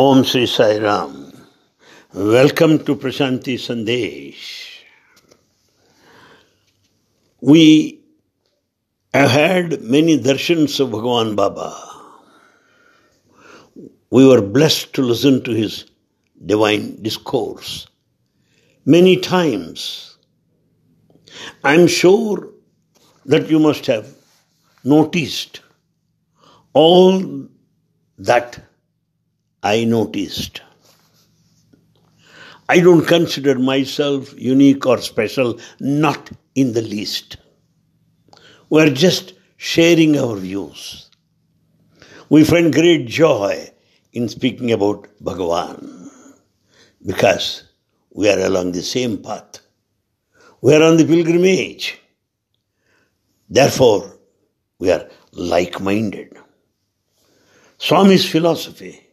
Om Sri Sai Ram. Welcome to Prashanti Sandesh. We have had many darshans of Bhagavan Baba. We were blessed to listen to his divine discourse many times. I'm sure that you must have noticed all that I noticed. I don't consider myself unique or special, not in the least. We're just sharing our views. We find great joy in speaking about Bhagavan because we are along the same path. We are on the pilgrimage. Therefore, we are like minded. Swami's philosophy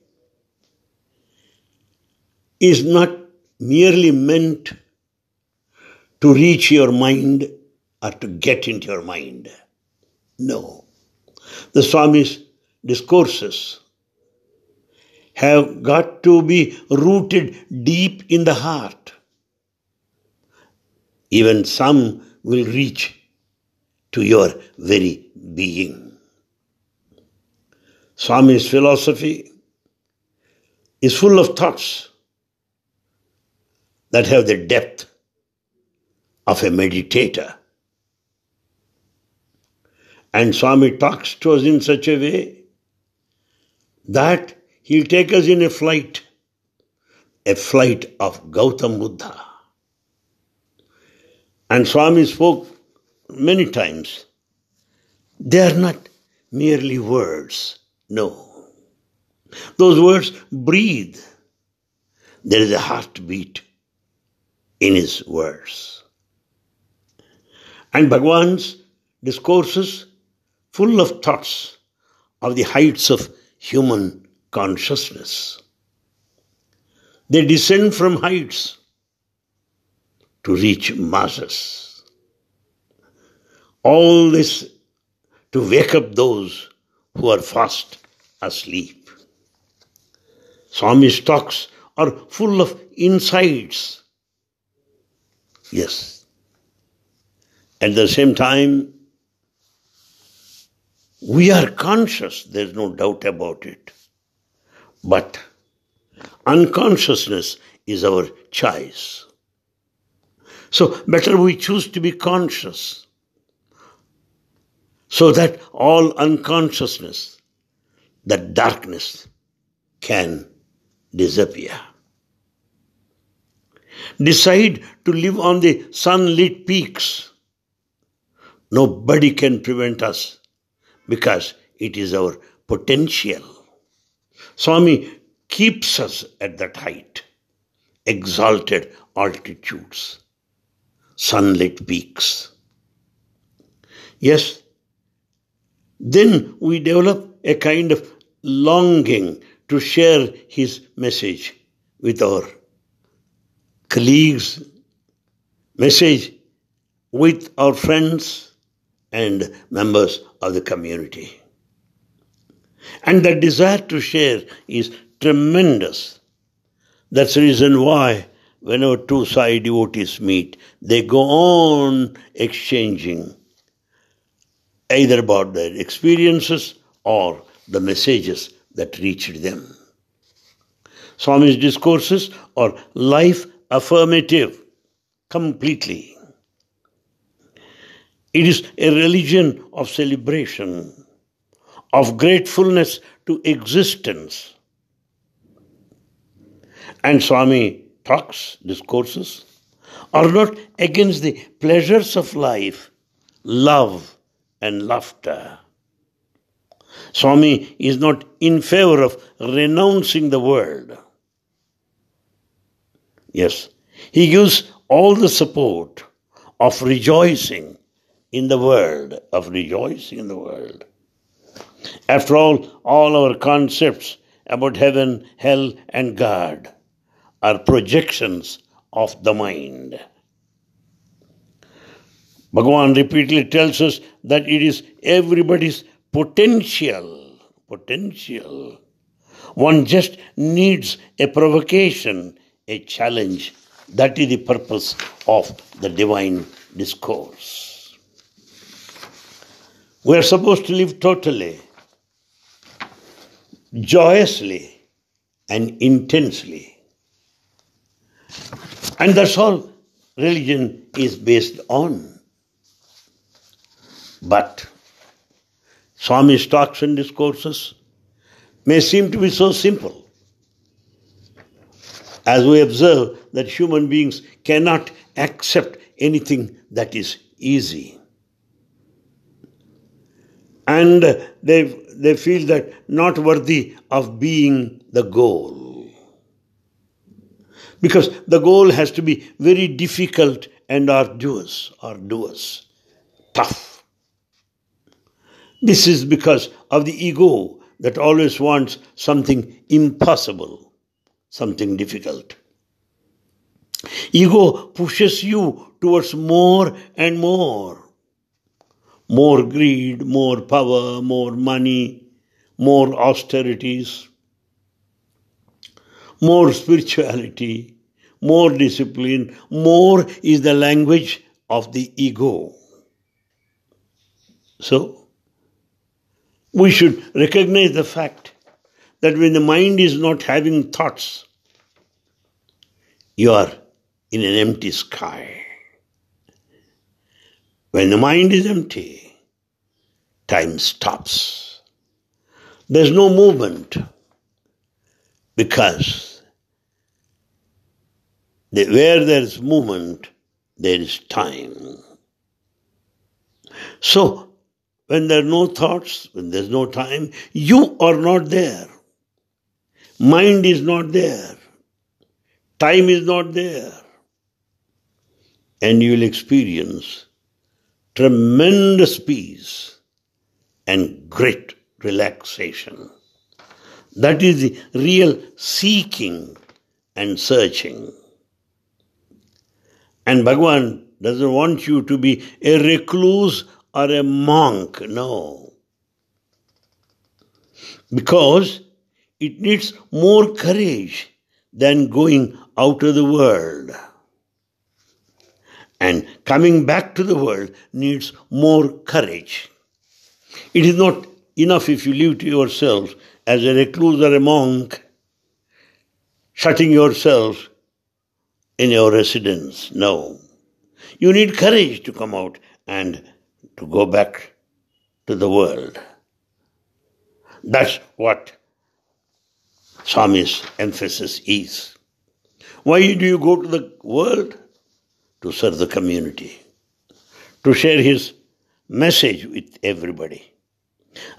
is not merely meant to reach your mind or to get into your mind. No. The Swami's discourses have got to be rooted deep in the heart. Even some will reach to your very being. Swami's philosophy is full of thoughts that have the depth of a meditator. And Swami talks to us in such a way that he'll take us in a flight, a flight of Gautam Buddha. And Swami spoke many times. They are not merely words, no. Those words breathe. There is a heartbeat in his words. And Bhagwan's discourses full of thoughts of the heights of human consciousness. They descend from heights to reach masses. All this to wake up those who are fast asleep. Swami's talks are full of insights Yes. At the same time, we are conscious, there's no doubt about it. But unconsciousness is our choice. So, better we choose to be conscious so that all unconsciousness, that darkness, can disappear decide to live on the sunlit peaks, nobody can prevent us because it is our potential. Swami keeps us at that height, exalted altitudes, sunlit peaks. Yes, then we develop a kind of longing to share his message with our colleagues, message with our friends and members of the community. And the desire to share is tremendous. That's the reason why whenever two Sai devotees meet, they go on exchanging either about their experiences or the messages that reached them. Swami's discourses are life affirmative completely. It is a religion of celebration, of gratefulness to existence. And Swami talks, discourses, are not against the pleasures of life, love, and laughter. Swami is not in favor of renouncing the world. Yes, he gives all the support of rejoicing in the world, of rejoicing in the world. After all, all our concepts about heaven, hell, and God are projections of the mind. Bhagavan repeatedly tells us that it is everybody's potential, potential One just needs a provocation, a challenge. That is the purpose of the divine discourse. We are supposed to live totally, joyously, and intensely. And that's all religion is based on. But Swami's talks and discourses may seem to be so simple. As we observe that human beings cannot accept anything that is easy. And they, they feel that not worthy of being the goal. Because the goal has to be very difficult and arduous, arduous, tough. This is because of the ego that always wants something impossible, something difficult. Ego pushes you towards more and more. More greed, more power, more money, more austerities, more spirituality, more discipline. More is the language of the ego. So, we should recognize the fact that when the mind is not having thoughts, you are in an empty sky. When the mind is empty, time stops. There's no movement because where there's movement, there is time. So, when there are no thoughts, when there's no time, you are not there. Mind is not there. Time is not there. And you will experience tremendous peace and great relaxation. That is the real seeking and searching. And Bhagavan doesn't want you to be a recluse or a monk. No. Because it needs more courage than going out of the world. And coming back to the world needs more courage. It is not enough if you live to yourself as a recluse or a monk, shutting yourself in your residence. No. You need courage to come out and to go back to the world. That's what Swami's emphasis is. Why do you go to the world? To serve the community, to share his message with everybody,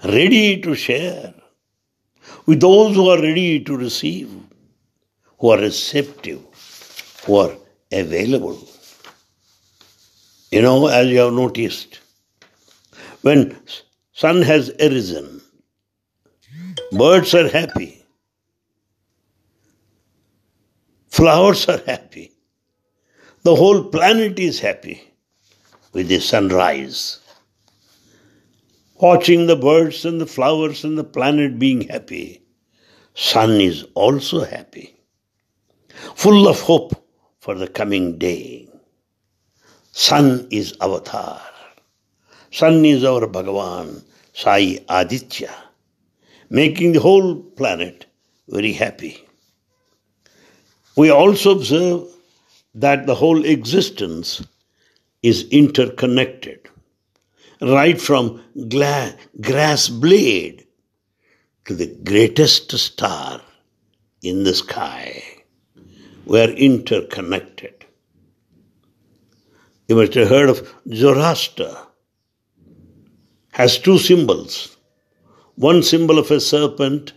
ready to share with those who are ready to receive, who are receptive, who are available. You know, as you have noticed, when sun has arisen, birds are happy, flowers are happy, the whole planet is happy with the sunrise. Watching the birds and the flowers and the planet being happy, sun is also happy, full of hope for the coming day. Sun is avatar. Sun is our Bhagavan, Sai Aditya, making the whole planet very happy. We also observe that the whole existence is interconnected, right from gla- grass blade to the greatest star in the sky. We are interconnected. You must have heard of Zoroaster has two symbols. One symbol of a serpent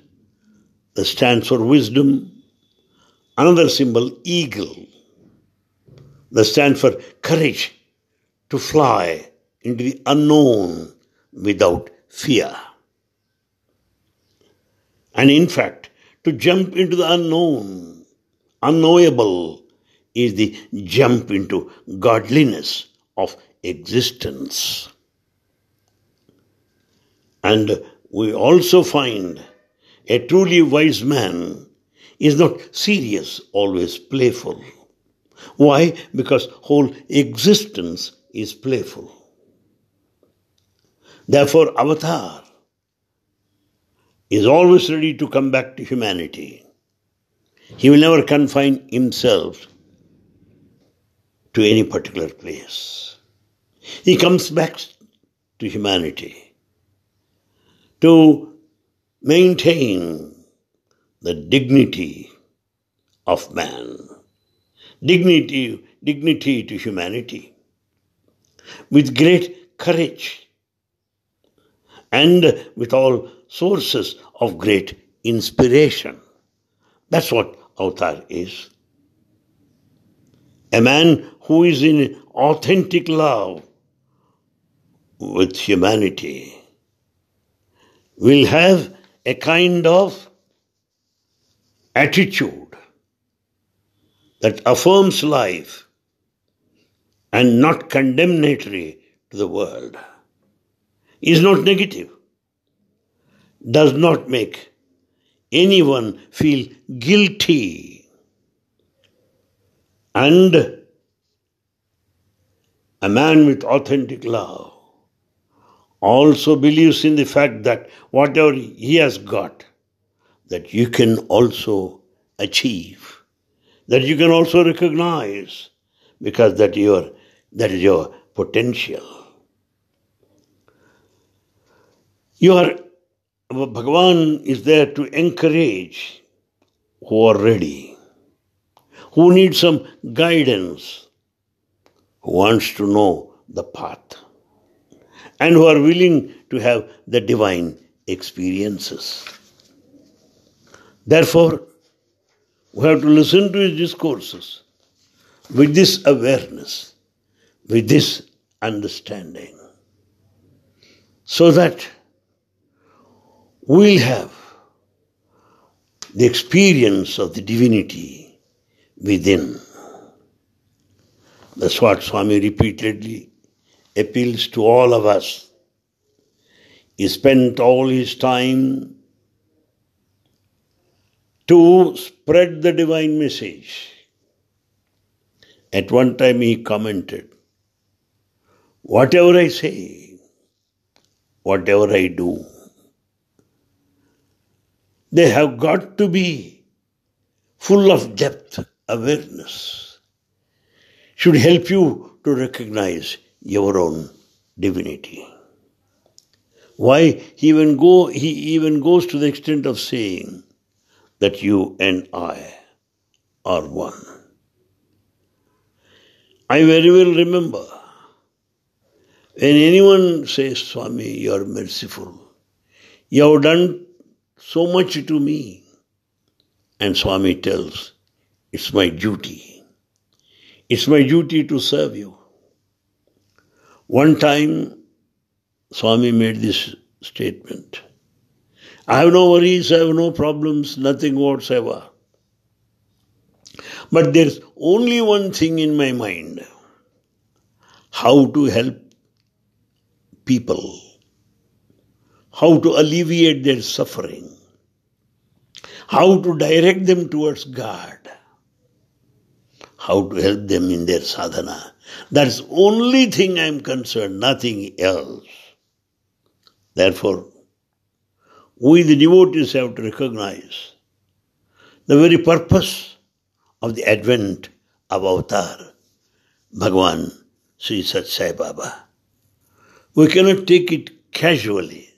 that stands for wisdom, another symbol, eagle, that stands for courage to fly into the unknown without fear. And in fact, to jump into the unknown, unknowable, is the jump into godliness of existence. And we also find A truly wise man is not serious, always playful. Why? Because whole existence is playful. Therefore, Avatar is always ready to come back to humanity. He will never confine himself to any particular place. He comes back to humanity to maintain the dignity of man, dignity, dignity to humanity, with great courage and with all sources of great inspiration. That's what avatar is. A man who is in authentic love with humanity will have a kind of attitude that affirms life and not condemnatory to the world is not negative, does not make anyone feel guilty and a man with authentic love also believes in the fact that whatever he has got, that you can also achieve, that you can also recognize, because that your that is your potential. Your Bhagavan is there to encourage who are ready, who need some guidance, who wants to know the path and who are willing to have the divine experiences. Therefore, we have to listen to his discourses with this awareness, with this understanding, so that we'll have the experience of the divinity within. That's what Swami repeatedly appeals to all of us. He spent all his time to spread the divine message. At one time he commented, Whatever I say, whatever I do, they have got to be full of depth awareness, should help you to recognize your own divinity. Why he even go he even goes to the extent of saying that you and I are one. I very well remember when anyone says, Swami, you are merciful. You have done so much to me. And Swami tells, it's my duty. It's my duty to serve you. One time, Swami made this statement I have no worries, I have no problems, nothing whatsoever. But there's only one thing in my mind how to help people, how to alleviate their suffering, how to direct them towards God, how to help them in their sadhana. That's only thing I am concerned, nothing else. Therefore, we the devotees have to recognize the very purpose of the advent of avatar, Bhagwan Sri Sathya Sai Baba. We cannot take it casually.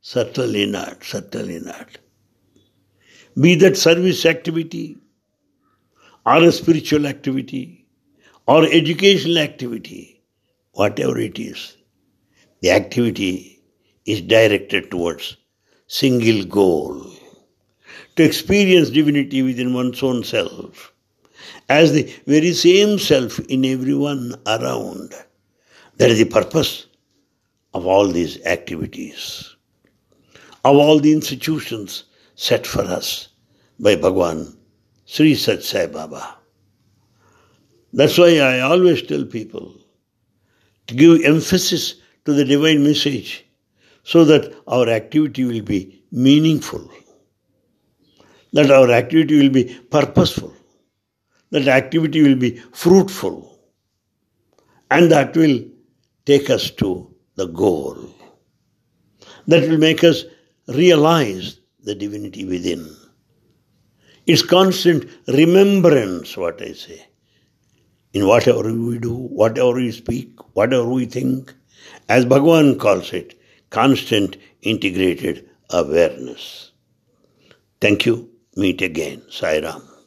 Certainly not, certainly not. Be that service activity, or a spiritual activity, or educational activity, whatever it is, the activity is directed towards single goal to experience divinity within one's own self as the very same self in everyone around. That is the purpose of all these activities, of all the institutions set for us by Bhagwan Sri Sathya Sai Baba. That's why I always tell people to give emphasis to the divine message so that our activity will be meaningful. that our activity will be purposeful, that activity will be fruitful, and that will take us to the goal. That will make us realize the divinity within. It's constant remembrance, what I say. In whatever we do, whatever we speak, whatever we think, as Bhagavan calls it, constant integrated awareness. Thank you. Meet again. Sai Ram.